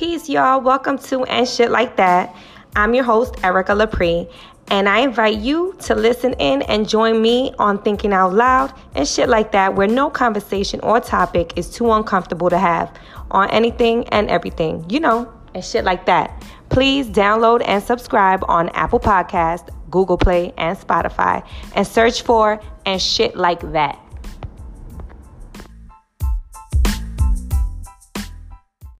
Peace, y'all. Welcome to And Shit Like That. I'm your host, Erica Laprie, and I invite you to listen in and join me on Thinking Out Loud and shit like that, where no conversation or topic is too uncomfortable to have on anything and everything, you know, and shit like that. Please download and subscribe on Apple Podcast, Google Play, and Spotify, and search for And Shit Like That.